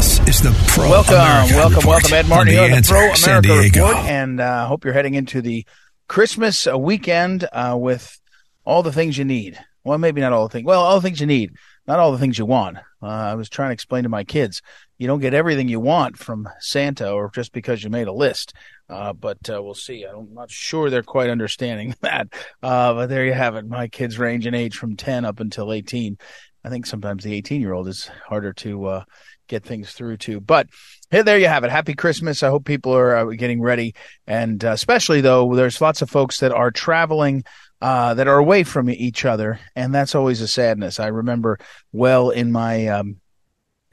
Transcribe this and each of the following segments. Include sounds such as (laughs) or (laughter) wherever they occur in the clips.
This is the Pro welcome, America welcome, Report welcome, Ed Martin here on the Answer, Pro San Diego. Report, and uh, hope you're heading into the Christmas uh, weekend uh, with all the things you need. Well, maybe not all the things. Well, all the things you need, not all the things you want. Uh, I was trying to explain to my kids, you don't get everything you want from Santa, or just because you made a list. Uh, but uh, we'll see. I'm not sure they're quite understanding (laughs) that. Uh, but there you have it. My kids range in age from 10 up until 18. I think sometimes the 18 year old is harder to uh, get things through to. But hey, there you have it. Happy Christmas. I hope people are uh, getting ready. And uh, especially though, there's lots of folks that are traveling. Uh, that are away from each other, and that's always a sadness. I remember well in my um,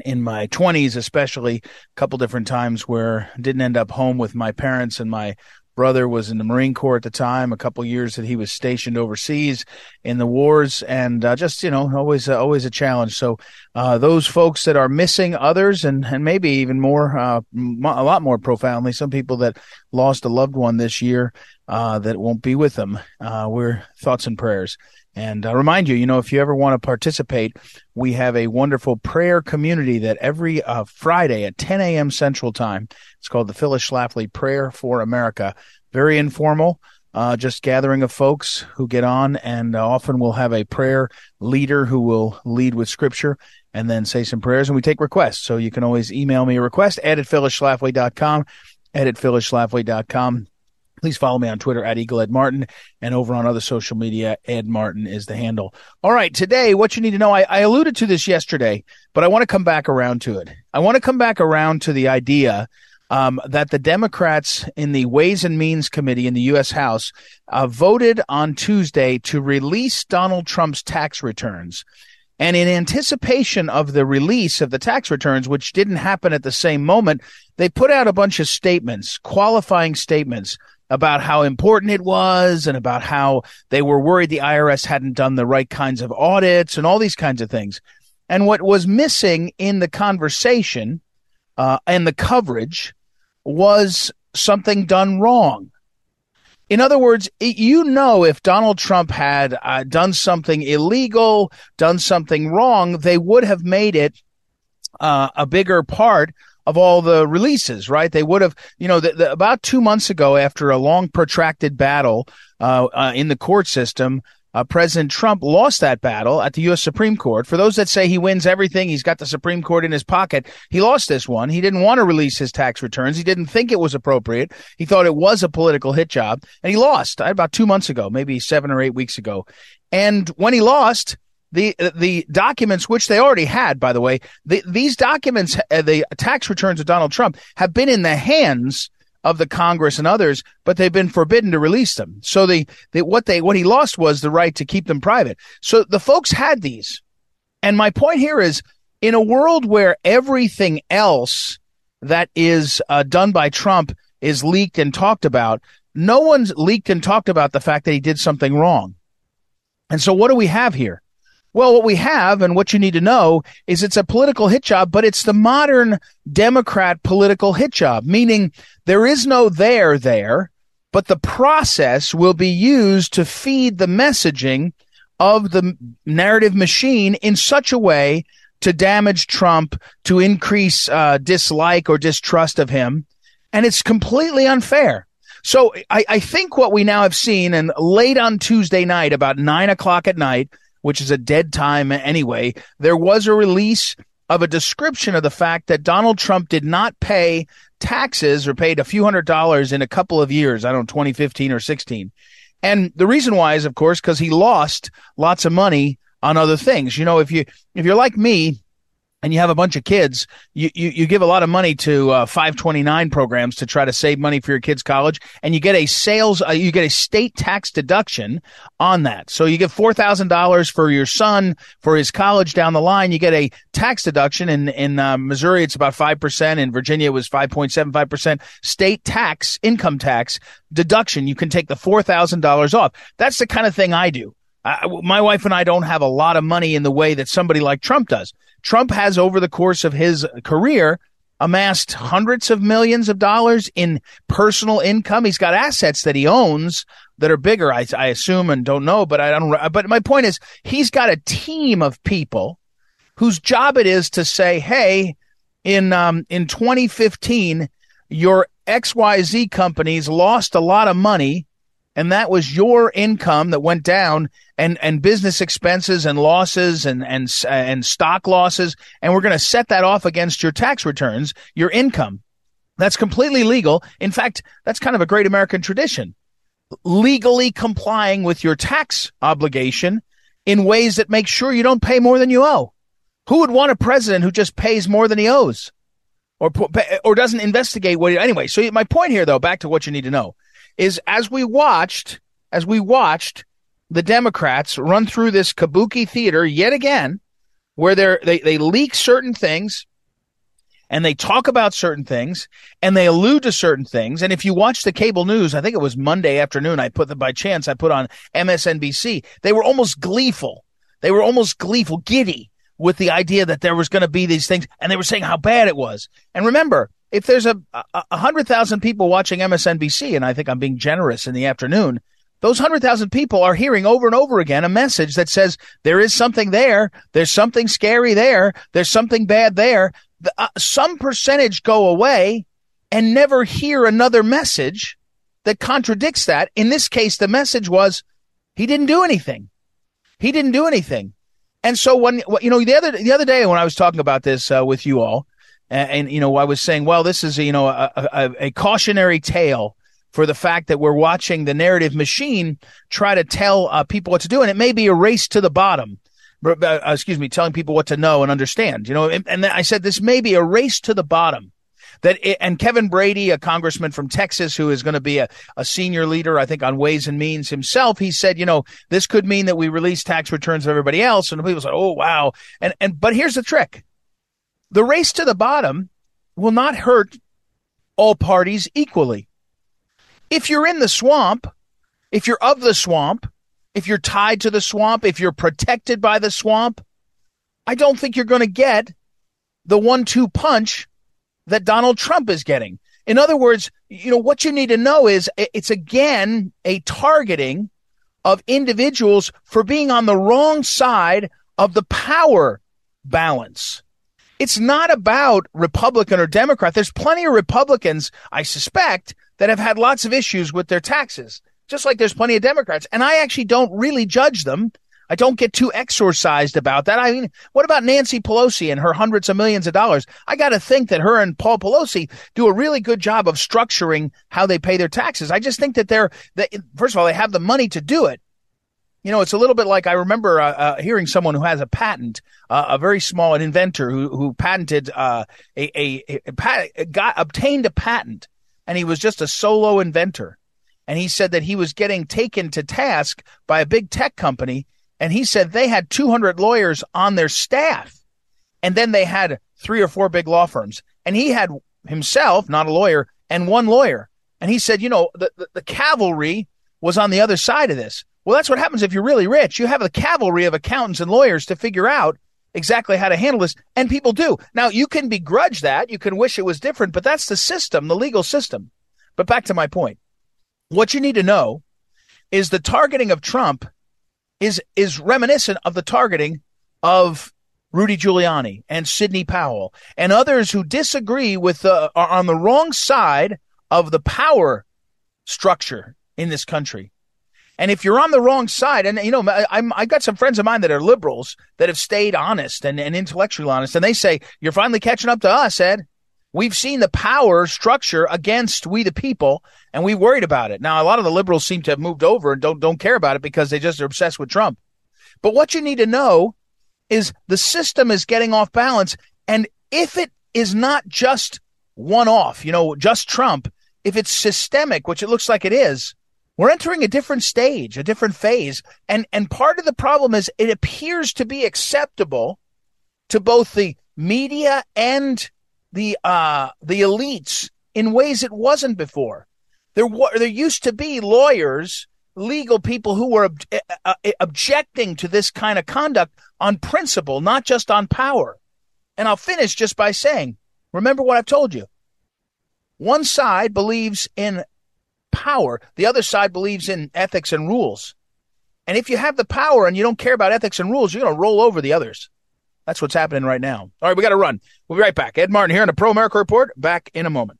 in my 20s, especially a couple different times where I didn't end up home with my parents and my brother was in the Marine Corps at the time, a couple years that he was stationed overseas in the wars, and uh, just you know, always uh, always a challenge. So uh, those folks that are missing others, and and maybe even more, uh, m- a lot more profoundly, some people that lost a loved one this year uh, that won't be with them. Uh, we're thoughts and prayers. And I remind you, you know, if you ever want to participate, we have a wonderful prayer community that every uh, Friday at 10 a.m. Central Time, it's called the Phyllis Schlafly Prayer for America. Very informal, uh, just gathering of folks who get on, and uh, often we'll have a prayer leader who will lead with scripture and then say some prayers, and we take requests. So you can always email me a request, ed at phyllisschlafly.com, ed phyllisschlafly.com. Please follow me on Twitter at Eagle Ed Martin and over on other social media, Ed Martin is the handle. All right. Today, what you need to know, I, I alluded to this yesterday, but I want to come back around to it. I want to come back around to the idea um, that the Democrats in the Ways and Means Committee in the U.S. House uh, voted on Tuesday to release Donald Trump's tax returns. And in anticipation of the release of the tax returns, which didn't happen at the same moment, they put out a bunch of statements, qualifying statements about how important it was and about how they were worried the IRS hadn't done the right kinds of audits and all these kinds of things. And what was missing in the conversation uh, and the coverage was something done wrong. In other words, it, you know, if Donald Trump had uh, done something illegal, done something wrong, they would have made it uh, a bigger part of all the releases, right? They would have, you know, the, the, about two months ago, after a long protracted battle uh, uh, in the court system, uh, President Trump lost that battle at the U.S. Supreme Court. For those that say he wins everything, he's got the Supreme Court in his pocket. He lost this one. He didn't want to release his tax returns. He didn't think it was appropriate. He thought it was a political hit job, and he lost about two months ago, maybe seven or eight weeks ago. And when he lost, the the documents which they already had by the way the, these documents uh, the tax returns of Donald Trump have been in the hands of the Congress and others but they've been forbidden to release them. So the, the what they what he lost was the right to keep them private. So the folks had these. And my point here is in a world where everything else that is uh, done by Trump is leaked and talked about no one's leaked and talked about the fact that he did something wrong. And so what do we have here well, what we have and what you need to know is it's a political hit job, but it's the modern Democrat political hit job, meaning there is no there there, but the process will be used to feed the messaging of the narrative machine in such a way to damage Trump, to increase uh, dislike or distrust of him. And it's completely unfair. So I, I think what we now have seen, and late on Tuesday night, about nine o'clock at night, which is a dead time anyway, there was a release of a description of the fact that Donald Trump did not pay taxes or paid a few hundred dollars in a couple of years. I don't know, 2015 or 16. And the reason why is, of course, because he lost lots of money on other things. You know, if you, if you're like me, and you have a bunch of kids, you, you, you give a lot of money to uh, 529 programs to try to save money for your kids' college, and you get a sales, uh, you get a state tax deduction on that. So you get $4,000 for your son for his college down the line. You get a tax deduction. In, in uh, Missouri, it's about 5%. In Virginia, it was 5.75% state tax, income tax deduction. You can take the $4,000 off. That's the kind of thing I do. I, my wife and I don't have a lot of money in the way that somebody like Trump does. Trump has, over the course of his career, amassed hundreds of millions of dollars in personal income. He's got assets that he owns that are bigger, I, I assume, and don't know. But I don't. But my point is, he's got a team of people whose job it is to say, "Hey, in um, in 2015, your XYZ companies lost a lot of money and that was your income that went down and and business expenses and losses and and and stock losses. And we're going to set that off against your tax returns your income. That's completely legal. In fact that's kind of a great american tradition. Legally complying with your tax obligation in ways that make sure you don't pay more than you owe. Who would want a president who just pays more than he owes? Or or doesn't investigate what he, anyway so my point here though back to what you need to know is as we watched, as we watched the Democrats run through this kabuki theater yet again, where they they leak certain things and they talk about certain things and they allude to certain things. And if you watch the cable news, I think it was Monday afternoon, I put them by chance, I put on MSNBC. They were almost gleeful. They were almost gleeful, giddy with the idea that there was going to be these things. And they were saying how bad it was. And remember, if there's a, a hundred thousand people watching MSNBC, and I think I'm being generous in the afternoon, those hundred thousand people are hearing over and over again a message that says there is something there, there's something scary there, there's something bad there. The, uh, some percentage go away and never hear another message that contradicts that. In this case, the message was he didn't do anything. He didn't do anything. And so when you know the other the other day when I was talking about this uh, with you all, and, and, you know, I was saying, well, this is, you know, a, a, a cautionary tale for the fact that we're watching the narrative machine try to tell uh, people what to do. And it may be a race to the bottom. Uh, excuse me, telling people what to know and understand, you know, and, and I said this may be a race to the bottom that it, and Kevin Brady, a congressman from Texas who is going to be a, a senior leader, I think on Ways and Means himself, he said, you know, this could mean that we release tax returns of everybody else. And people said, oh, wow. And, and, but here's the trick the race to the bottom will not hurt all parties equally. If you're in the swamp, if you're of the swamp, if you're tied to the swamp, if you're protected by the swamp, I don't think you're going to get the one two punch that Donald Trump is getting. In other words, you know, what you need to know is it's again a targeting of individuals for being on the wrong side of the power balance. It's not about Republican or Democrat. There's plenty of Republicans, I suspect, that have had lots of issues with their taxes, just like there's plenty of Democrats. And I actually don't really judge them. I don't get too exorcised about that. I mean, what about Nancy Pelosi and her hundreds of millions of dollars? I got to think that her and Paul Pelosi do a really good job of structuring how they pay their taxes. I just think that they're, that, first of all, they have the money to do it. You know, it's a little bit like I remember uh, uh, hearing someone who has a patent, uh, a very small an inventor who who patented uh, a, a, a pat, got obtained a patent, and he was just a solo inventor, and he said that he was getting taken to task by a big tech company, and he said they had 200 lawyers on their staff, and then they had three or four big law firms, and he had himself, not a lawyer, and one lawyer, and he said, you know, the, the, the cavalry was on the other side of this. Well, that's what happens if you're really rich. You have a cavalry of accountants and lawyers to figure out exactly how to handle this, and people do. Now, you can begrudge that. You can wish it was different, but that's the system, the legal system. But back to my point. What you need to know is the targeting of Trump is is reminiscent of the targeting of Rudy Giuliani and Sidney Powell and others who disagree with the are on the wrong side of the power structure in this country. And if you're on the wrong side, and you know, I'm, I got some friends of mine that are liberals that have stayed honest and, and intellectually honest, and they say, you're finally catching up to us, Ed. We've seen the power structure against we the people, and we worried about it. Now, a lot of the liberals seem to have moved over and don't don't care about it because they just are obsessed with Trump. But what you need to know is the system is getting off balance, And if it is not just one off, you know, just Trump, if it's systemic, which it looks like it is, we're entering a different stage, a different phase. And, and part of the problem is it appears to be acceptable to both the media and the, uh, the elites in ways it wasn't before. There, were, there used to be lawyers, legal people who were ob- uh, uh, objecting to this kind of conduct on principle, not just on power. And I'll finish just by saying, remember what I've told you. One side believes in power. The other side believes in ethics and rules. And if you have the power and you don't care about ethics and rules, you're going to roll over the others. That's what's happening right now. All right, we got to run. We'll be right back. Ed Martin here on the Pro America Report. Back in a moment.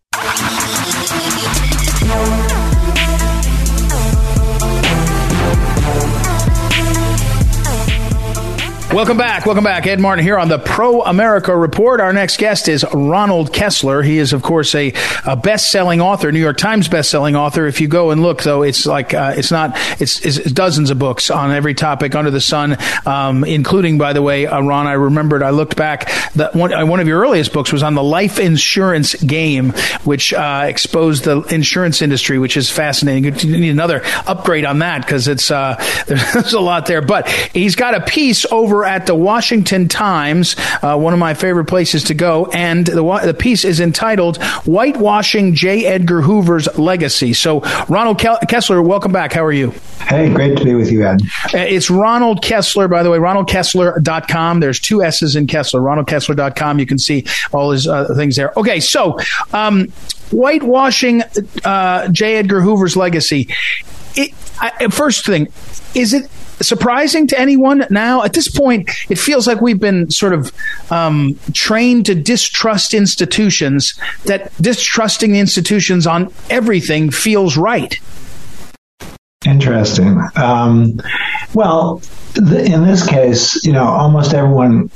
Welcome back. Welcome back. Ed Martin here on the Pro America Report. Our next guest is Ronald Kessler. He is, of course, a, a best-selling author, New York Times best-selling author. If you go and look, though, it's like uh, it's not it's, it's, dozens of books on every topic under the sun, um, including, by the way, uh, Ron. I remembered I looked back that one uh, one of your earliest books was on the life insurance game, which uh, exposed the insurance industry, which is fascinating. You need another upgrade on that because it's uh, (laughs) there's a lot there. But he's got a piece over at the Washington Times, uh, one of my favorite places to go, and the, the piece is entitled "Whitewashing J. Edgar Hoover's Legacy." So, Ronald Kessler, welcome back. How are you? Hey, great to be with you, Ed. Uh, it's Ronald Kessler, by the way, ronaldkessler.com. There's two S's in Kessler, ronaldkessler.com. You can see all his uh, things there. Okay, so um, whitewashing uh, J. Edgar Hoover's legacy. It, I, first thing, is it surprising to anyone now? At this point, it feels like we've been sort of um, trained to distrust institutions, that distrusting the institutions on everything feels right. Interesting. Um, well, the, in this case, you know, almost everyone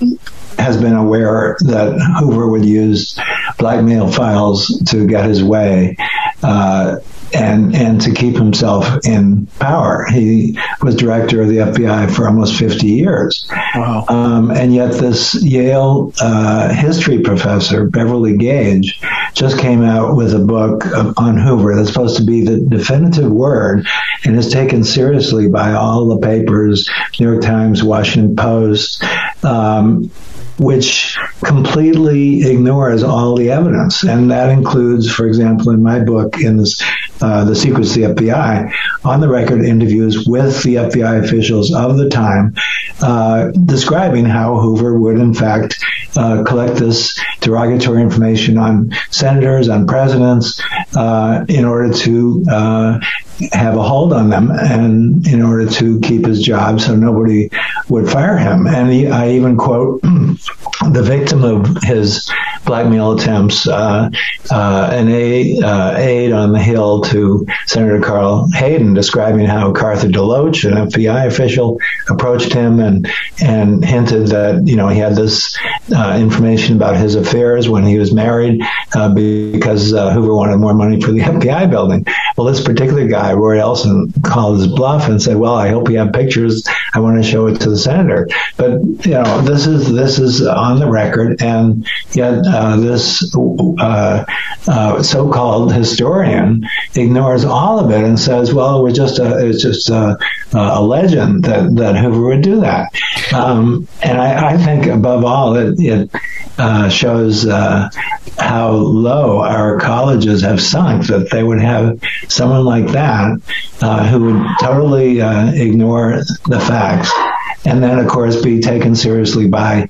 has been aware that Hoover would use blackmail files to get his way. Uh, and and to keep himself in power. He was director of the FBI for almost 50 years. Wow. Um, and yet, this Yale uh, history professor, Beverly Gage, just came out with a book on Hoover that's supposed to be the definitive word and is taken seriously by all the papers, New York Times, Washington Post. Um, which completely ignores all the evidence. And that includes, for example, in my book, in this, uh, The Secrets of the FBI, on the record interviews with the FBI officials of the time, uh, describing how Hoover would, in fact, uh, collect this derogatory information on senators, on presidents, uh, in order to uh, have a hold on them and in order to keep his job so nobody would fire him. And he, I even quote (clears throat) the victim of his blackmail attempts, uh, uh, an aide, uh, aide on the Hill to Senator Carl Hayden, describing how Cartha DeLoach, an FBI official, approached him and and hinted that you know he had this uh, information about his affairs when he was married uh, because uh, Hoover wanted more money for the FBI building. Well, this particular guy, Roy Elson, called his bluff and said, "Well, I hope you have pictures. I want to show it to the senator." But you know, this is this is on the record, and yet uh, this uh, uh, so-called historian ignores all of it and says, "Well, it was just a it's just a, a legend that that Hoover would do that." Um, and I, I, think above all, it, it uh, shows uh, how low our colleges have sunk that they would have someone like that uh, who would totally uh, ignore the facts and then of course be taken seriously by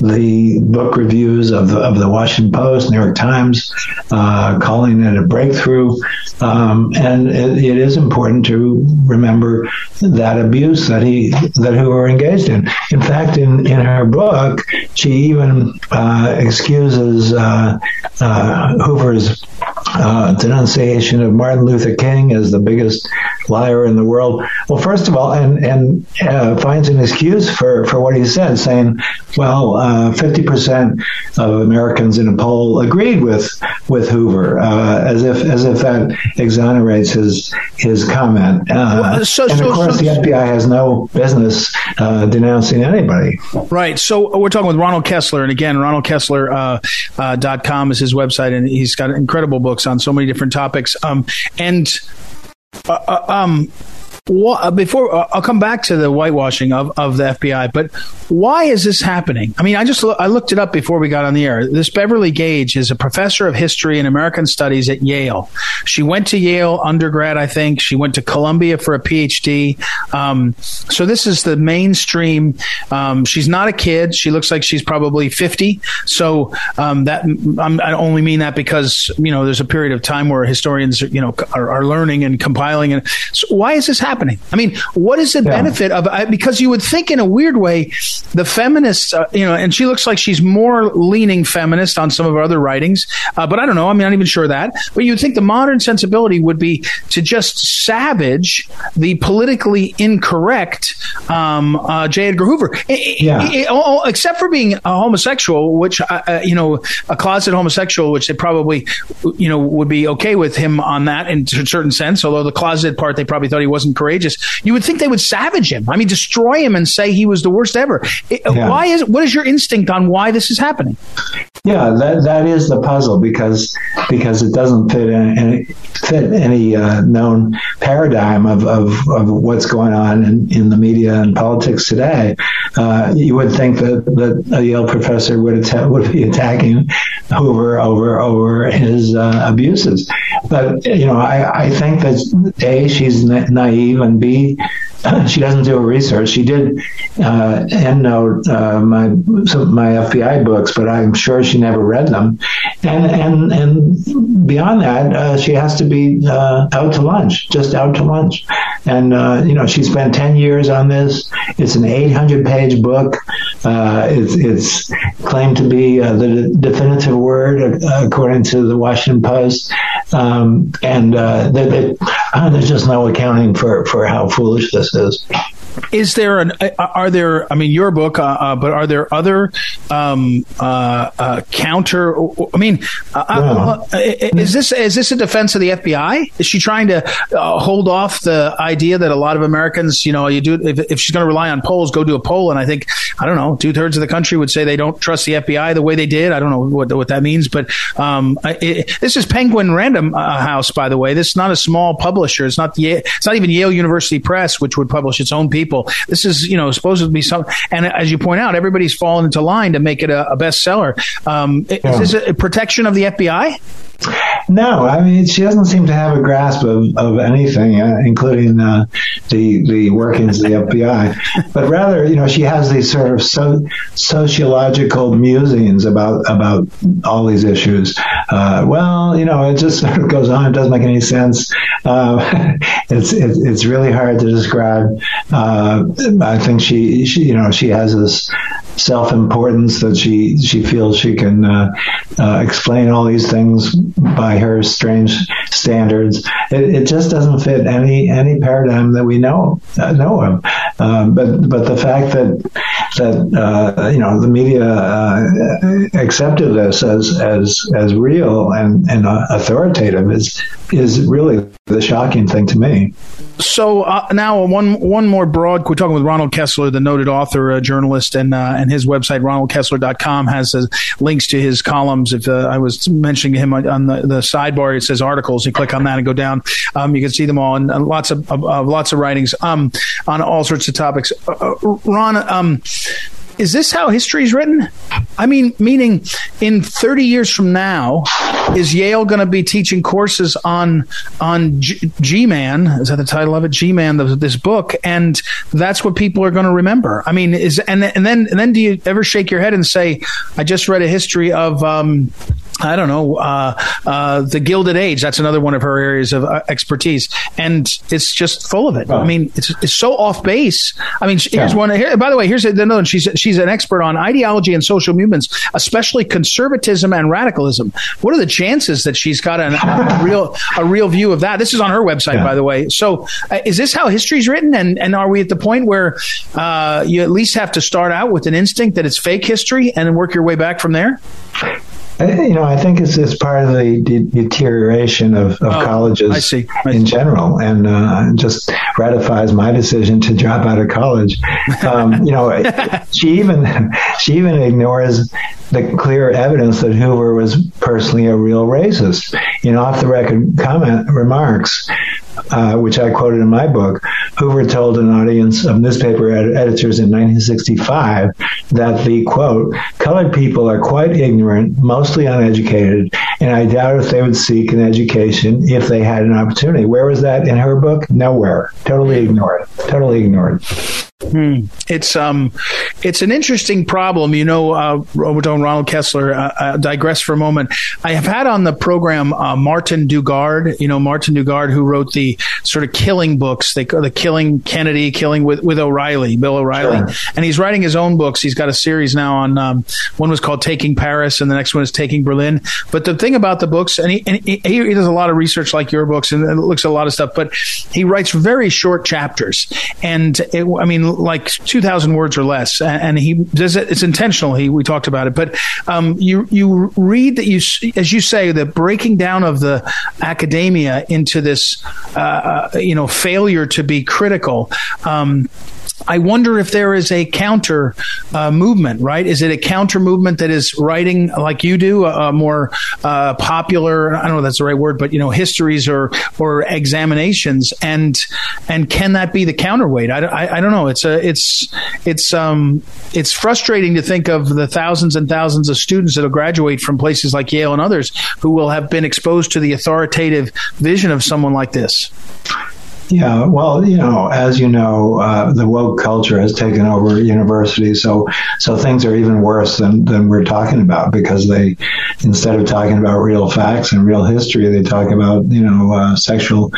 the book reviews of the, of the Washington Post, New York Times, uh, calling it a breakthrough. Um, and it, it is important to remember that abuse that he that Hoover engaged in. In fact, in, in her book, she even uh, excuses uh, uh Hoover's uh, denunciation of Martin Luther King as the biggest liar in the world. Well, first of all, and and uh, finds an excuse for, for what he said, saying, well, uh, fifty percent of Americans in a poll agreed with with Hoover, uh, as if as if that exonerates his his comment. Uh, well, so, and of so, course, so, the FBI has no business uh, denouncing anybody. Right. So we're talking with Ronald Kessler, and again, RonaldKessler.com uh, is his website, and he's got an incredible books on so many different topics. Um, and uh, uh, um, uh, before uh, I'll come back to the whitewashing of, of the FBI, but why is this happening? I mean, I just I looked it up before we got on the air. This Beverly Gage is a professor of history and American studies at Yale. She went to Yale undergrad, I think. She went to Columbia for a PhD. Um, so this is the mainstream. Um, she's not a kid. She looks like she's probably fifty. So um, that I'm, i only mean that because you know there's a period of time where historians you know are, are learning and compiling. And so why is this happening? Happening? I mean, what is the yeah. benefit of? Because you would think, in a weird way, the feminists, uh, you know, and she looks like she's more leaning feminist on some of her other writings, uh, but I don't know. I'm not even sure that. But you'd think the modern sensibility would be to just savage the politically incorrect um, uh, J. Edgar Hoover, yeah. It, it, it, except for being a homosexual, which uh, uh, you know, a closet homosexual, which they probably, you know, would be okay with him on that in a certain sense. Although the closet part, they probably thought he wasn't courageous. You would think they would savage him. I mean, destroy him and say he was the worst ever. Yeah. Why is what is your instinct on why this is happening? Yeah, that that is the puzzle because because it doesn't fit any, fit any uh, known paradigm of, of, of what's going on in, in the media and politics today. Uh, you would think that, that a Yale professor would atta- would be attacking Hoover over over his uh, abuses, but you know I, I think that a she's naive and b (clears throat) she doesn't do her research. She did uh, endnote uh, my my FBI books, but I'm sure she never read them. And and and beyond that, uh, she has to be uh, out to lunch, just out to lunch. And uh, you know, she spent ten years on this. It's an 800 page book. Uh, it's, it's claimed to be the definitive word according to the Washington Post. Um, and they, they, there's just no accounting for for how foolish this is. Is there an? Uh, are there? I mean, your book, uh, uh, but are there other um, uh, uh counter? I mean, uh, is this is this a defense of the FBI? Is she trying to hold off the idea that a lot of Americans, you know, you do if, if she's going to rely on polls, go do a poll, and I think I don't know, two thirds of the country would say they don't trust the FBI the way they did. I don't know what what that means, but um, it, this is Penguin Random House, by the way. This is not a small publisher. It's not the it's not even Yale University Press, which would publish its own people. This is, you know, supposed to be some, and as you point out, everybody's fallen into line to make it a, a bestseller. Um, yeah. Is this a protection of the FBI? No, I mean she doesn't seem to have a grasp of, of anything, uh, including uh, the the workings of the FBI. But rather, you know, she has these sort of so, sociological musings about about all these issues. Uh, well, you know, it just (laughs) sort of goes on. It doesn't make any sense. Uh, (laughs) it's it, it's really hard to describe. Uh, I think she, she, you know, she has this self importance that she she feels she can uh, explain all these things by her strange standards. It, it, just doesn't fit any any paradigm that we know uh, know of. Um, but but the fact that that uh, you know the media uh, accepted this as as as real and and authoritative is is really the shocking thing to me. So uh, now one one more broad. We're talking with Ronald Kessler, the noted author, uh, journalist, and uh, and his website ronaldkessler.com has uh, links to his columns. If uh, I was mentioning him on, the, the, sidebar, it says articles. You click on that and go down. Um, you can see them all and, and lots of, lots of writings um, on all sorts of topics. Uh, Ron, um, is this how history is written? I mean, meaning in 30 years from now, is Yale going to be teaching courses on on G Man? Is that the title of it? G Man, this book, and that's what people are going to remember. I mean, is and and then and then do you ever shake your head and say, I just read a history of um, I don't know, uh, uh, the Gilded Age. That's another one of her areas of uh, expertise, and it's just full of it. I mean, it's it's so off base. I mean, here's one. Here, by the way, here's another one. She's she's an expert on ideology and social movements, especially conservatism and radicalism. What are the chances that she's got an, a (laughs) real a real view of that? This is on her website, yeah. by the way. So, uh, is this how history's written? And and are we at the point where uh, you at least have to start out with an instinct that it's fake history and then work your way back from there? You know, I think it's, it's part of the de- deterioration of, of oh, colleges I see. I in general, and uh, just ratifies my decision to drop out of college. Um, you know, (laughs) she even she even ignores the clear evidence that Hoover was personally a real racist. You know, off the record comment remarks uh, which I quoted in my book, Hoover told an audience of newspaper ed- editors in 1965 that the quote, colored people are quite ignorant, mostly uneducated, and I doubt if they would seek an education if they had an opportunity. Where was that in her book? Nowhere. Totally ignored. Totally ignored. Hmm. It's um, it's an interesting problem. You know, uh, Ronald Kessler. Uh, uh, digress for a moment. I have had on the program uh, Martin Dugard. You know, Martin Dugard, who wrote the sort of killing books. They the killing Kennedy, killing with with O'Reilly, Bill O'Reilly, sure. and he's writing his own books. He's got a series now on. Um, one was called Taking Paris, and the next one is Taking Berlin. But the thing about the books, and he, and he, he does a lot of research like your books, and looks at a lot of stuff. But he writes very short chapters, and it, I mean like 2,000 words or less. And he does it, it's intentional. He, we talked about it, but, um, you, you read that you, as you say, the breaking down of the academia into this, uh, uh you know, failure to be critical. Um, I wonder if there is a counter uh, movement, right? Is it a counter movement that is writing like you do, a, a more uh, popular? I don't know if that's the right word, but you know, histories or or examinations, and and can that be the counterweight? I, I, I don't know. It's a it's it's um it's frustrating to think of the thousands and thousands of students that will graduate from places like Yale and others who will have been exposed to the authoritative vision of someone like this. Yeah, well, you know, as you know, uh, the woke culture has taken over universities, so so things are even worse than than we're talking about because they, instead of talking about real facts and real history, they talk about you know uh, sexual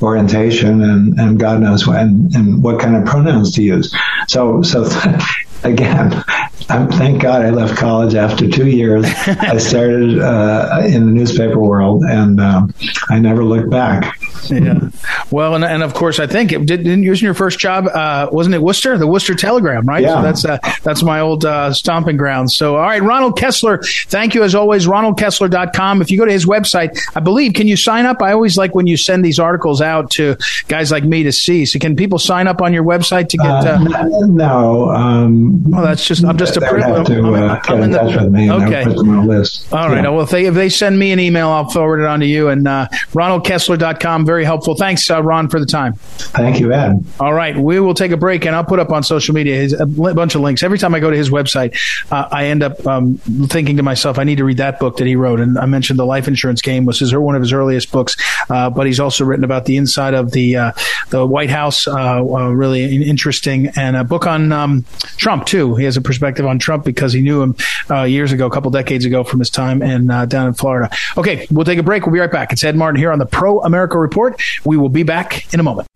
orientation and and God knows and, and what kind of pronouns to use. So so. (laughs) again, I'm, thank God I left college after two years. I (laughs) started uh, in the newspaper world, and um, I never looked back. Yeah. Well, and, and of course, I think it did, didn't use your first job, uh, wasn't it Worcester, the Worcester Telegram, right? Yeah. So that's uh, that's my old uh, stomping ground. So, all right, Ronald Kessler, thank you as always. RonaldKessler.com. If you go to his website, I believe, can you sign up? I always like when you send these articles out to guys like me to see. So, can people sign up on your website to get? Uh, uh no. Um, oh, that's just I'm just a. They have to uh, I'm in the, with me okay. put on a list. All right. Yeah. Well, if they if they send me an email, I'll forward it on to you. And uh, RonaldKessler.com. Very helpful. Thanks, uh, Ron, for the time. Thank you, Ed. All right, we will take a break, and I'll put up on social media his, a bunch of links. Every time I go to his website, uh, I end up um, thinking to myself, I need to read that book that he wrote. And I mentioned the life insurance game was his one of his earliest books, uh, but he's also written about the inside of the uh, the White House, uh, uh, really interesting, and a book on um, Trump too. He has a perspective on Trump because he knew him uh, years ago, a couple decades ago, from his time in uh, down in Florida. Okay, we'll take a break. We'll be right back. It's Ed Martin here on the Pro America Report. We will be back in a moment.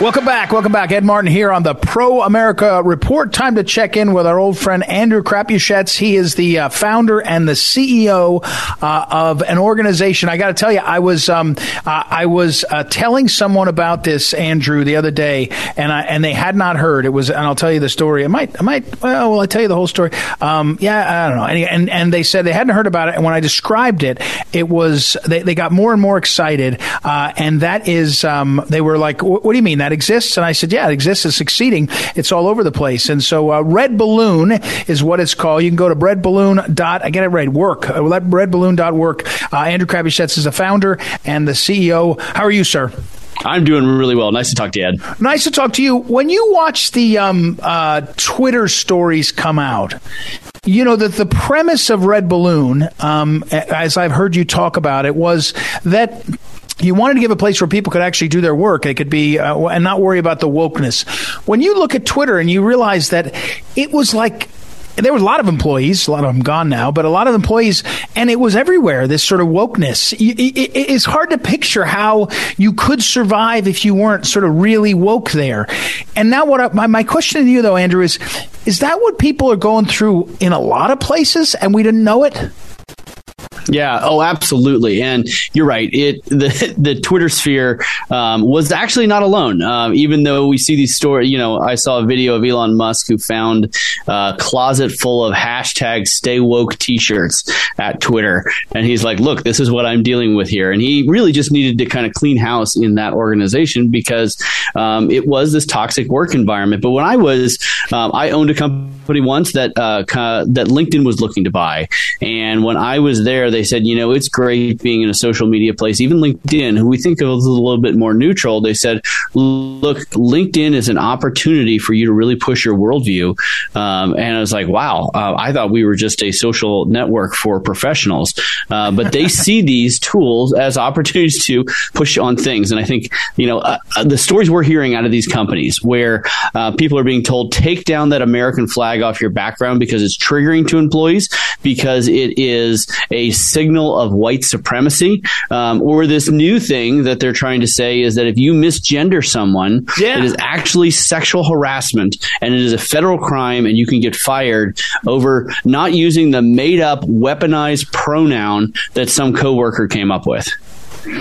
Welcome back. Welcome back. Ed Martin here on the Pro America Report. Time to check in with our old friend Andrew Crapuchettes. He is the uh, founder and the CEO uh, of an organization. I got to tell you, I was um, uh, I was uh, telling someone about this Andrew the other day, and I and they had not heard. It was, and I'll tell you the story. I might, I might. Well, I tell you the whole story? Um, yeah, I don't know. And, and and they said they hadn't heard about it, and when I described it, it was they, they got more and more excited, uh, and that is um, they were like, "What do you mean that?" That exists? And I said, yeah, it exists. It's succeeding. It's all over the place. And so uh, Red Balloon is what it's called. You can go to redballoon dot, I get it right, work. Uh, redballoon dot work. Uh, Andrew Crapuchettes is the founder and the CEO. How are you, sir? I'm doing really well. Nice to talk to you, Ed. Nice to talk to you. When you watch the um, uh, Twitter stories come out, you know that the premise of Red Balloon, um, as I've heard you talk about it, was that you wanted to give a place where people could actually do their work. It could be uh, and not worry about the wokeness. When you look at Twitter and you realize that it was like there were a lot of employees, a lot of them gone now, but a lot of employees, and it was everywhere. This sort of wokeness. It's hard to picture how you could survive if you weren't sort of really woke there. And now, what I, my my question to you though, Andrew, is is that what people are going through in a lot of places, and we didn't know it? Yeah. Oh, absolutely. And you're right. It the (laughs) the Twitter sphere um, was actually not alone. Um, even though we see these stories, you know, I saw a video of Elon Musk who found a closet full of hashtag Stay Woke T-shirts at Twitter, and he's like, "Look, this is what I'm dealing with here." And he really just needed to kind of clean house in that organization because um, it was this toxic work environment. But when I was, um, I owned a company once that uh, that LinkedIn was looking to buy, and when I was there, they said, you know, it's great being in a social media place. Even LinkedIn, who we think of as a little bit more neutral, they said, look, LinkedIn is an opportunity for you to really push your worldview. Um, and I was like, wow, uh, I thought we were just a social network for professionals. Uh, but they see (laughs) these tools as opportunities to push on things. And I think, you know, uh, uh the stories we're hearing out of these companies where uh, people are being told, take down that American flag off your background because it's triggering to employees, because it is a signal of white supremacy, um, or this new thing that they're trying to say is that if you misgender someone, yeah. it is actually sexual harassment and it is a federal crime, and you can get fired over not using the made up weaponized pronoun that some coworker came up with.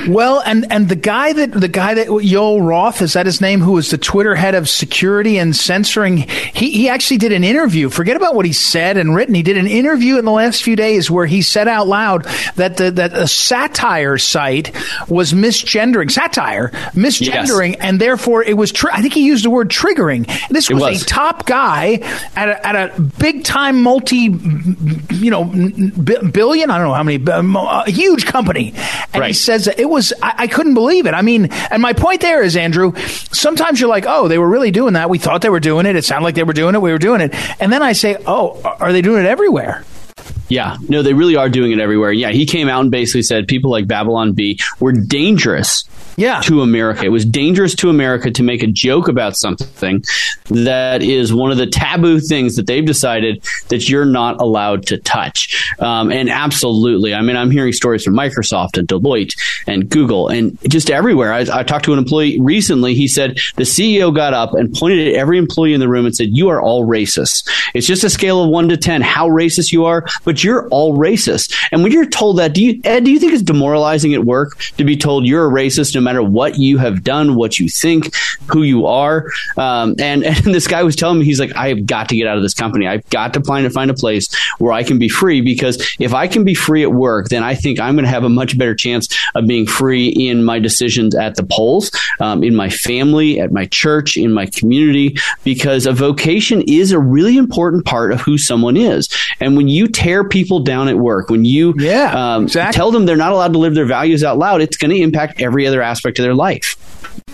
Well, and and the guy that the guy that Yoel Roth is that his name, who was the Twitter head of security and censoring, he he actually did an interview. Forget about what he said and written. He did an interview in the last few days where he said out loud that the that a satire site was misgendering satire, misgendering, yes. and therefore it was. Tr- I think he used the word triggering. This was, was. a top guy at a, at a big time multi, you know, billion. I don't know how many, a huge company, and right. he says it was I, I, couldn't believe it. I mean, and my point there is, Andrew, sometimes you're like, oh, they were really doing that. We thought they were doing it. It sounded like they were doing it. We were doing it. And then I say, oh, are they doing it everywhere? Yeah, no, they really are doing it everywhere. Yeah, he came out and basically said people like Babylon Bee were dangerous yeah. to America. It was dangerous to America to make a joke about something that is one of the taboo things that they've decided that you're not allowed to touch. Um, and absolutely, I mean, I'm hearing stories from Microsoft and Deloitte and Google and just everywhere. I, I talked to an employee recently. He said the CEO got up and pointed at every employee in the room and said, "You are all racist. It's just a scale of one to ten how racist you are, but you're all racist." And when you're told that, do you Ed, do you think it's demoralizing at work to be told you're a racist no matter what you have done, what you think, who you are. Um, and, (laughs) and this guy was telling me, he's like, I have got to get out of this company. I've got to find, to find a place where I can be free because if I can be free at work, then I think I'm going to have a much better chance of being free in my decisions at the polls, um, in my family, at my church, in my community, because a vocation is a really important part of who someone is. And when you tear people down at work, when you yeah, um, exactly. tell them they're not allowed to live their values out loud, it's going to impact every other aspect of their life.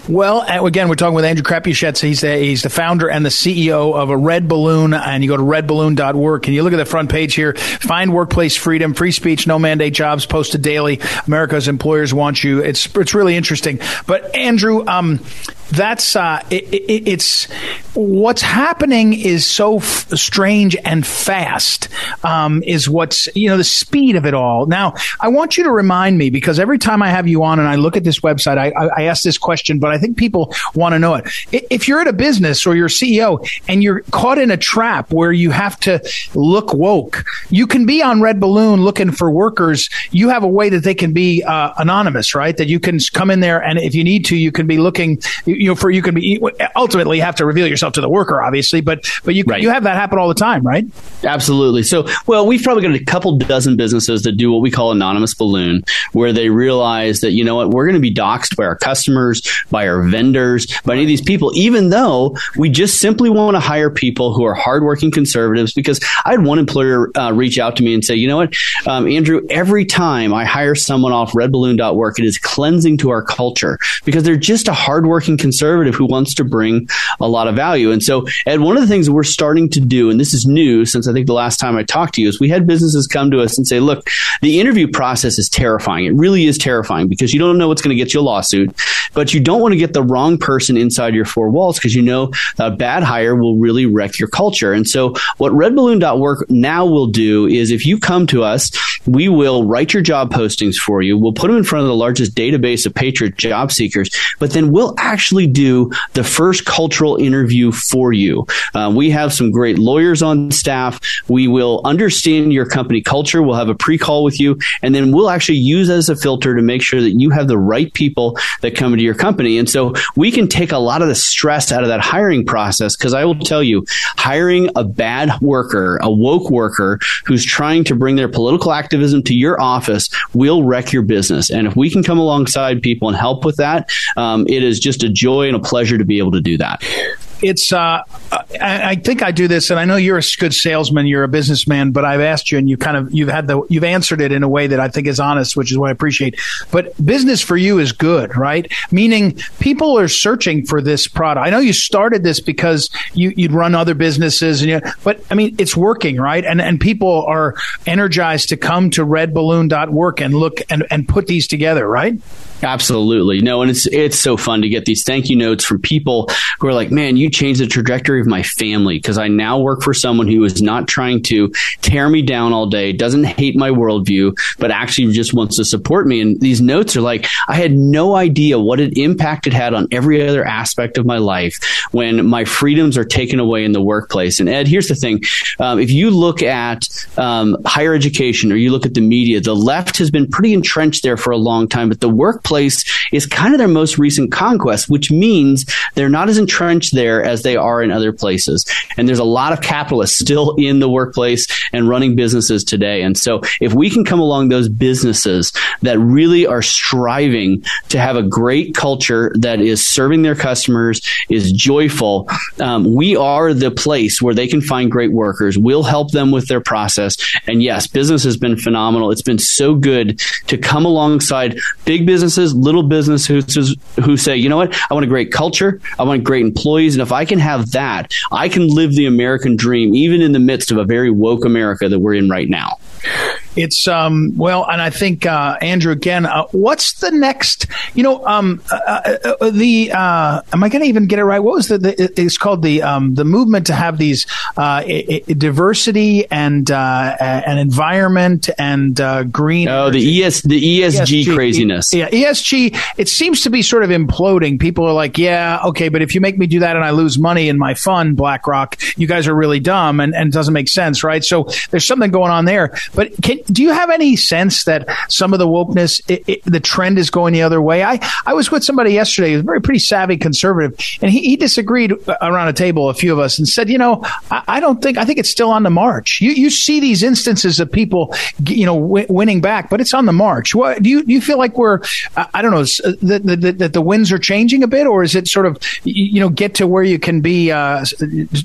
Well, again, we're talking with Andrew Crapuchettes. He's the, he's the founder and the CEO of a Red Balloon, and you go to redballoon.org. and you look at the front page here? Find workplace freedom, free speech, no mandate jobs posted daily. America's employers want you. It's it's really interesting. But Andrew, um, that's uh, it, it, it's what's happening is so f- strange and fast. Um, is what's you know the speed of it all. Now, I want you to remind me because every time I have you on and I look at this website, I, I, I ask this question, but I think people want to know it. If you're at a business or you're CEO and you're caught in a trap where you have to look woke, you can be on Red Balloon looking for workers. You have a way that they can be uh, anonymous, right? That you can come in there and if you need to, you can be looking you know, for you can be ultimately have to reveal yourself to the worker, obviously, but but you right. you have that happen all the time, right? Absolutely. So, well, we've probably got a couple dozen businesses that do what we call anonymous balloon, where they realize that you know what, we're going to be doxxed by our customers, by our vendors, by any of these people, even though we just simply want to hire people who are hardworking conservatives. Because I had one employer uh, reach out to me and say, you know what, um, Andrew, every time I hire someone off redballoon.work, it is cleansing to our culture because they're just a hardworking conservative who wants to bring a lot of value. And so, Ed, one of the things we're starting to do, and this is new since I think the last time I talked to you, is we had businesses come to us and say, look, the interview process is terrifying. It really is terrifying because you don't know what's going to get you a lawsuit, but you don't want to get the wrong person inside your four walls because you know a bad hire will really wreck your culture. And so, what redballoon.work now will do is if you come to us, we will write your job postings for you. We'll put them in front of the largest database of patriot job seekers, but then we'll actually do the first cultural interview for you. Uh, we have some great lawyers on staff. We will understand your company culture. We'll have a pre call with you, and then we'll actually use as a filter to make sure that you have the right people that come into your company. And so we can take a lot of the stress out of that hiring process because I will tell you, hiring a bad worker, a woke worker who's trying to bring their political activism to your office will wreck your business. And if we can come alongside people and help with that, um, it is just a joy and a pleasure to be able to do that it's uh, I, I, think I do this, and I know you're a good salesman, you're a businessman, but I've asked you, and you kind of you've had the you've answered it in a way that I think is honest, which is what I appreciate. But business for you is good, right? Meaning people are searching for this product. I know you started this because you you'd run other businesses, and you, but I mean it's working, right? And and people are energized to come to redballoon.work and look and and put these together, right? Absolutely. No, and it's it's so fun to get these thank you notes from people who are like, "Man, you changed the trajectory of my family because I now work for someone who is not trying to tear me down all day, doesn't hate my worldview, but actually just wants to support me." And these notes are like, "I had no idea what an impact it had on every other aspect of my life when my freedoms are taken away in the workplace." And Ed, here's the thing: um, if you look at um, higher education or you look at the media, the left has been pretty entrenched there for a long time, but the work workplace is kind of their most recent conquest, which means they're not as entrenched there as they are in other places. And there's a lot of capitalists still (laughs) in the workplace and running businesses today. And so if we can come along those businesses that really are striving to have a great culture that is serving their customers, is joyful, um, we are the place where they can find great workers. We'll help them with their process. And yes, business has been phenomenal. It's been so good to come alongside big business businesses, little businesses who say, you know what, I want a great culture, I want great employees, and if I can have that, I can live the American dream, even in the midst of a very woke America that we're in right now. It's um well, and I think uh, Andrew again. Uh, what's the next? You know, um, uh, uh, uh the uh, am I going to even get it right? What was the, the? It's called the um the movement to have these diversity and and environment and green. Oh, the ES the ESG, ESG craziness. Yeah, ESG. It seems to be sort of imploding. People are like, yeah, okay, but if you make me do that and I lose money in my fund, BlackRock, you guys are really dumb and, and it doesn't make sense, right? So there's something going on there. But can, do you have any sense that some of the wokeness, it, it, the trend is going the other way? I, I was with somebody yesterday who's very pretty savvy conservative, and he, he disagreed around a table, a few of us, and said, you know, I, I, don't think, I think it's still on the march. You, you see these instances of people, you know, w- winning back, but it's on the march. What, do you, do you feel like we're, I, don't know, that, that, that the winds are changing a bit, or is it sort of, you know, get to where you can be, uh,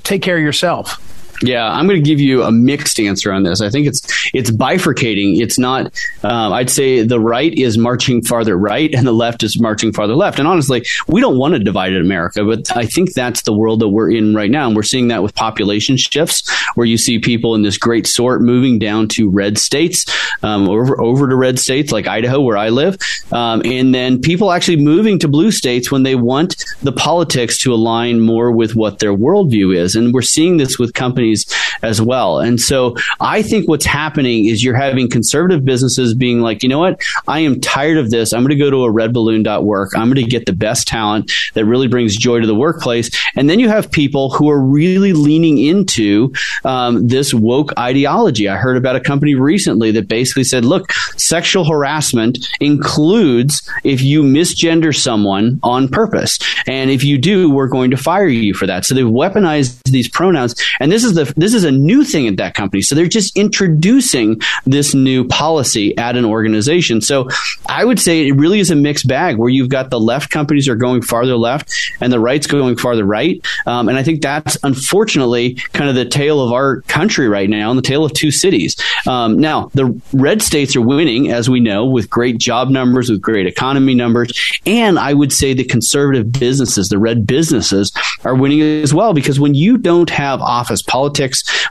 take care of yourself? Yeah, I'm going to give you a mixed answer on this. I think it's it's bifurcating. It's not. Um, I'd say the right is marching farther right, and the left is marching farther left. And honestly, we don't want a divided America, but I think that's the world that we're in right now, and we're seeing that with population shifts, where you see people in this great sort moving down to red states, um, over over to red states like Idaho, where I live, um, and then people actually moving to blue states when they want the politics to align more with what their worldview is. And we're seeing this with companies companies as well. And so I think what's happening is you're having conservative businesses being like, you know what? I am tired of this. I'm going to go to a redballoon.work. I'm going to get the best talent that really brings joy to the workplace. And then you have people who are really leaning into um, this woke ideology. I heard about a company recently that basically said, look, sexual harassment includes if you misgender someone on purpose. And if you do, we're going to fire you for that. So they've weaponized these pronouns. And this is the this is a new thing at that company. So they're just introducing this new policy at an organization. So I would say it really is a mixed bag where you've got the left companies are going farther left and the right's going farther right. Um, and I think that's unfortunately kind of the tale of our country right now and the tale of two cities. Um, now, the red states are winning, as we know, with great job numbers, with great economy numbers. And I would say the conservative businesses, the red businesses, are winning as well because when you don't have office politics,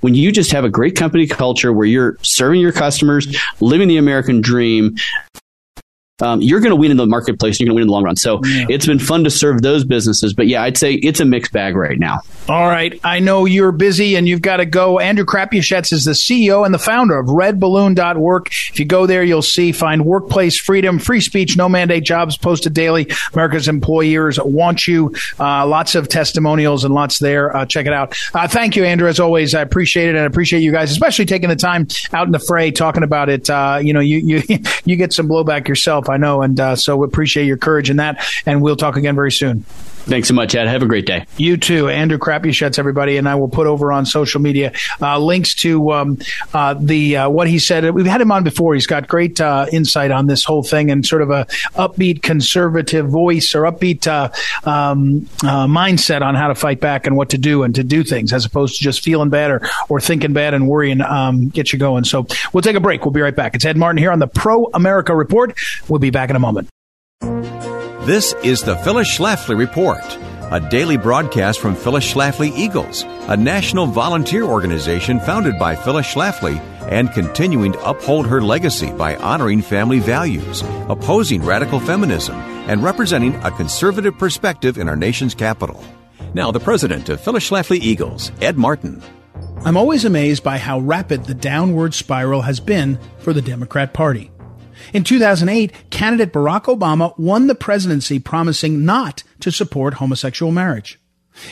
when you just have a great company culture where you're serving your customers, living the American dream, um, you're going to win in the marketplace. And you're going to win in the long run. So yeah. it's been fun to serve those businesses. But yeah, I'd say it's a mixed bag right now. All right. I know you're busy and you've got to go. Andrew Crapuchettes is the CEO and the founder of redballoon.work. If you go there, you'll see find workplace freedom, free speech, no mandate jobs posted daily. America's employers want you. Uh, lots of testimonials and lots there. Uh, check it out. Uh, thank you, Andrew. As always, I appreciate it and I appreciate you guys, especially taking the time out in the fray talking about it. Uh, you know, you, you, (laughs) you get some blowback yourself. I know. And uh, so we appreciate your courage in that. And we'll talk again very soon. Thanks so much, Ed. Have a great day. You too. Andrew Crapuchettes, everybody. And I will put over on social media uh, links to um, uh, the uh, what he said. We've had him on before. He's got great uh, insight on this whole thing and sort of a upbeat conservative voice or upbeat uh, um, uh, mindset on how to fight back and what to do and to do things as opposed to just feeling bad or, or thinking bad and worrying um, get you going. So we'll take a break. We'll be right back. It's Ed Martin here on the Pro America Report. We'll be back in a moment. This is the Phyllis Schlafly Report, a daily broadcast from Phyllis Schlafly Eagles, a national volunteer organization founded by Phyllis Schlafly and continuing to uphold her legacy by honoring family values, opposing radical feminism, and representing a conservative perspective in our nation's capital. Now, the president of Phyllis Schlafly Eagles, Ed Martin. I'm always amazed by how rapid the downward spiral has been for the Democrat Party. In 2008, candidate Barack Obama won the presidency promising not to support homosexual marriage.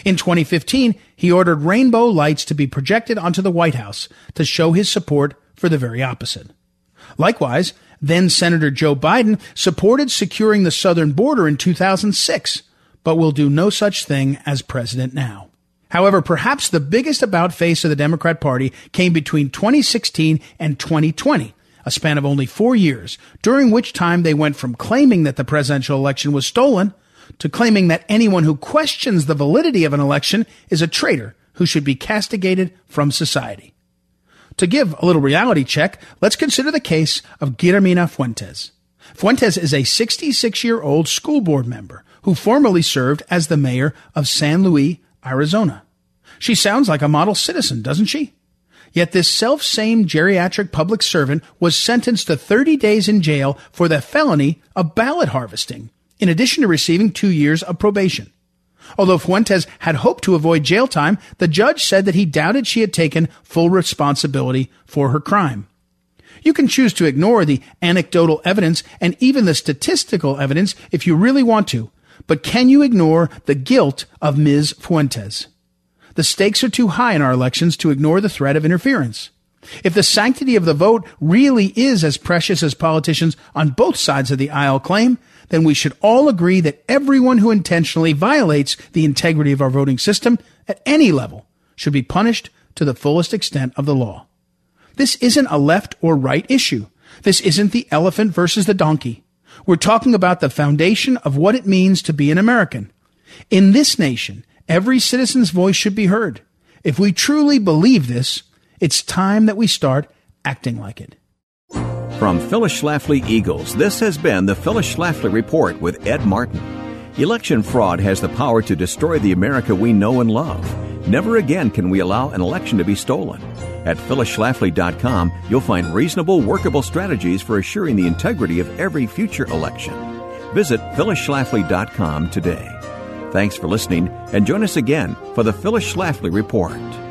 In 2015, he ordered rainbow lights to be projected onto the White House to show his support for the very opposite. Likewise, then Senator Joe Biden supported securing the southern border in 2006, but will do no such thing as president now. However, perhaps the biggest about face of the Democrat Party came between 2016 and 2020 a span of only four years, during which time they went from claiming that the presidential election was stolen to claiming that anyone who questions the validity of an election is a traitor who should be castigated from society. To give a little reality check, let's consider the case of Guillermina Fuentes. Fuentes is a 66 year old school board member who formerly served as the mayor of San Luis, Arizona. She sounds like a model citizen, doesn't she? Yet this self-same geriatric public servant was sentenced to 30 days in jail for the felony of ballot harvesting, in addition to receiving two years of probation. Although Fuentes had hoped to avoid jail time, the judge said that he doubted she had taken full responsibility for her crime. You can choose to ignore the anecdotal evidence and even the statistical evidence if you really want to, but can you ignore the guilt of Ms. Fuentes? The stakes are too high in our elections to ignore the threat of interference. If the sanctity of the vote really is as precious as politicians on both sides of the aisle claim, then we should all agree that everyone who intentionally violates the integrity of our voting system at any level should be punished to the fullest extent of the law. This isn't a left or right issue. This isn't the elephant versus the donkey. We're talking about the foundation of what it means to be an American. In this nation, Every citizen's voice should be heard. If we truly believe this, it's time that we start acting like it. From Phyllis Schlafly Eagles, this has been the Phyllis Schlafly Report with Ed Martin. Election fraud has the power to destroy the America we know and love. Never again can we allow an election to be stolen. At phyllisschlafly.com, you'll find reasonable, workable strategies for assuring the integrity of every future election. Visit phyllisschlafly.com today. Thanks for listening, and join us again for the Phyllis Schlafly Report.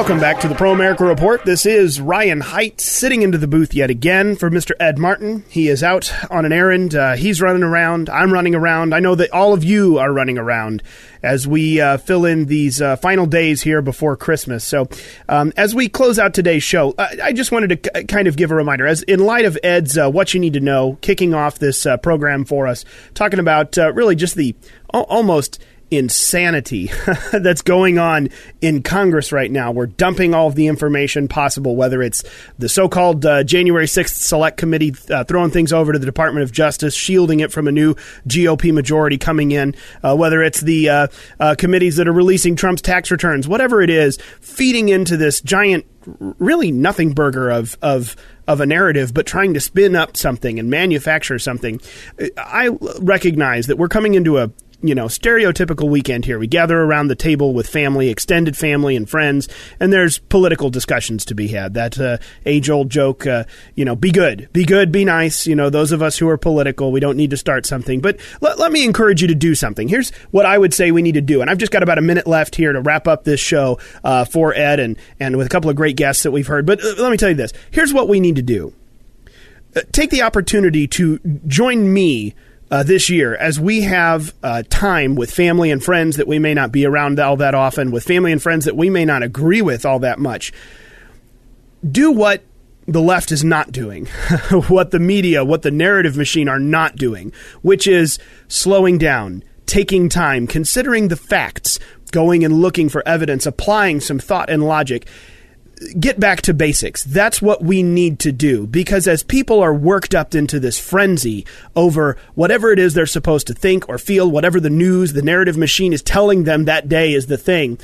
Welcome back to the Pro America Report. This is Ryan Height sitting into the booth yet again for Mr. Ed Martin. He is out on an errand. Uh, he's running around. I'm running around. I know that all of you are running around as we uh, fill in these uh, final days here before Christmas. So, um, as we close out today's show, I, I just wanted to kind of give a reminder. As in light of Ed's uh, "What You Need to Know," kicking off this uh, program for us, talking about uh, really just the almost insanity (laughs) that's going on in Congress right now. We're dumping all of the information possible, whether it's the so called uh, January 6th Select Committee uh, throwing things over to the Department of Justice, shielding it from a new GOP majority coming in, uh, whether it's the uh, uh, committees that are releasing Trump's tax returns, whatever it is, feeding into this giant, really nothing burger of, of of a narrative, but trying to spin up something and manufacture something. I recognize that we're coming into a you know, stereotypical weekend here. We gather around the table with family, extended family, and friends, and there's political discussions to be had. That uh, age old joke, uh, you know, be good, be good, be nice. You know, those of us who are political, we don't need to start something. But let, let me encourage you to do something. Here's what I would say we need to do. And I've just got about a minute left here to wrap up this show uh, for Ed and, and with a couple of great guests that we've heard. But uh, let me tell you this here's what we need to do. Uh, take the opportunity to join me uh, this year as we have uh, time with family and friends that we may not be around all that often, with family and friends that we may not agree with all that much. Do what the left is not doing, (laughs) what the media, what the narrative machine are not doing, which is slowing down, taking time, considering the facts, going and looking for evidence, applying some thought and logic get back to basics. That's what we need to do. Because as people are worked up into this frenzy over whatever it is they're supposed to think or feel, whatever the news, the narrative machine is telling them that day is the thing,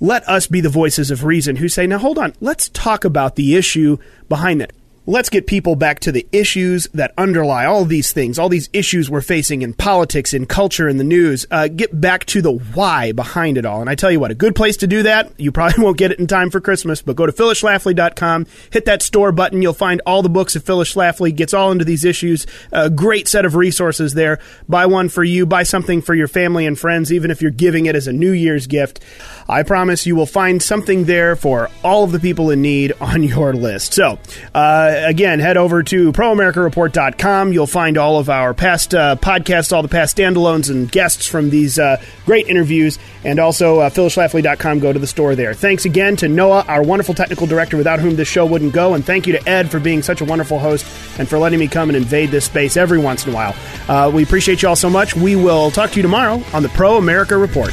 let us be the voices of reason who say, now hold on, let's talk about the issue behind that let's get people back to the issues that underlie all these things, all these issues we're facing in politics, in culture, in the news. Uh, get back to the why behind it all. And I tell you what, a good place to do that, you probably (laughs) won't get it in time for Christmas, but go to phyllisschlafly.com, hit that store button. You'll find all the books of Phyllis Schlafly, gets all into these issues. A great set of resources there. Buy one for you, buy something for your family and friends, even if you're giving it as a New Year's gift. I promise you will find something there for all of the people in need (laughs) on your list. So, uh, again, head over to proamericareport.com. You'll find all of our past uh, podcasts, all the past standalones and guests from these uh, great interviews, and also uh, phyllisschlafly.com. Go to the store there. Thanks again to Noah, our wonderful technical director, without whom this show wouldn't go, and thank you to Ed for being such a wonderful host and for letting me come and invade this space every once in a while. Uh, we appreciate you all so much. We will talk to you tomorrow on the Pro America Report.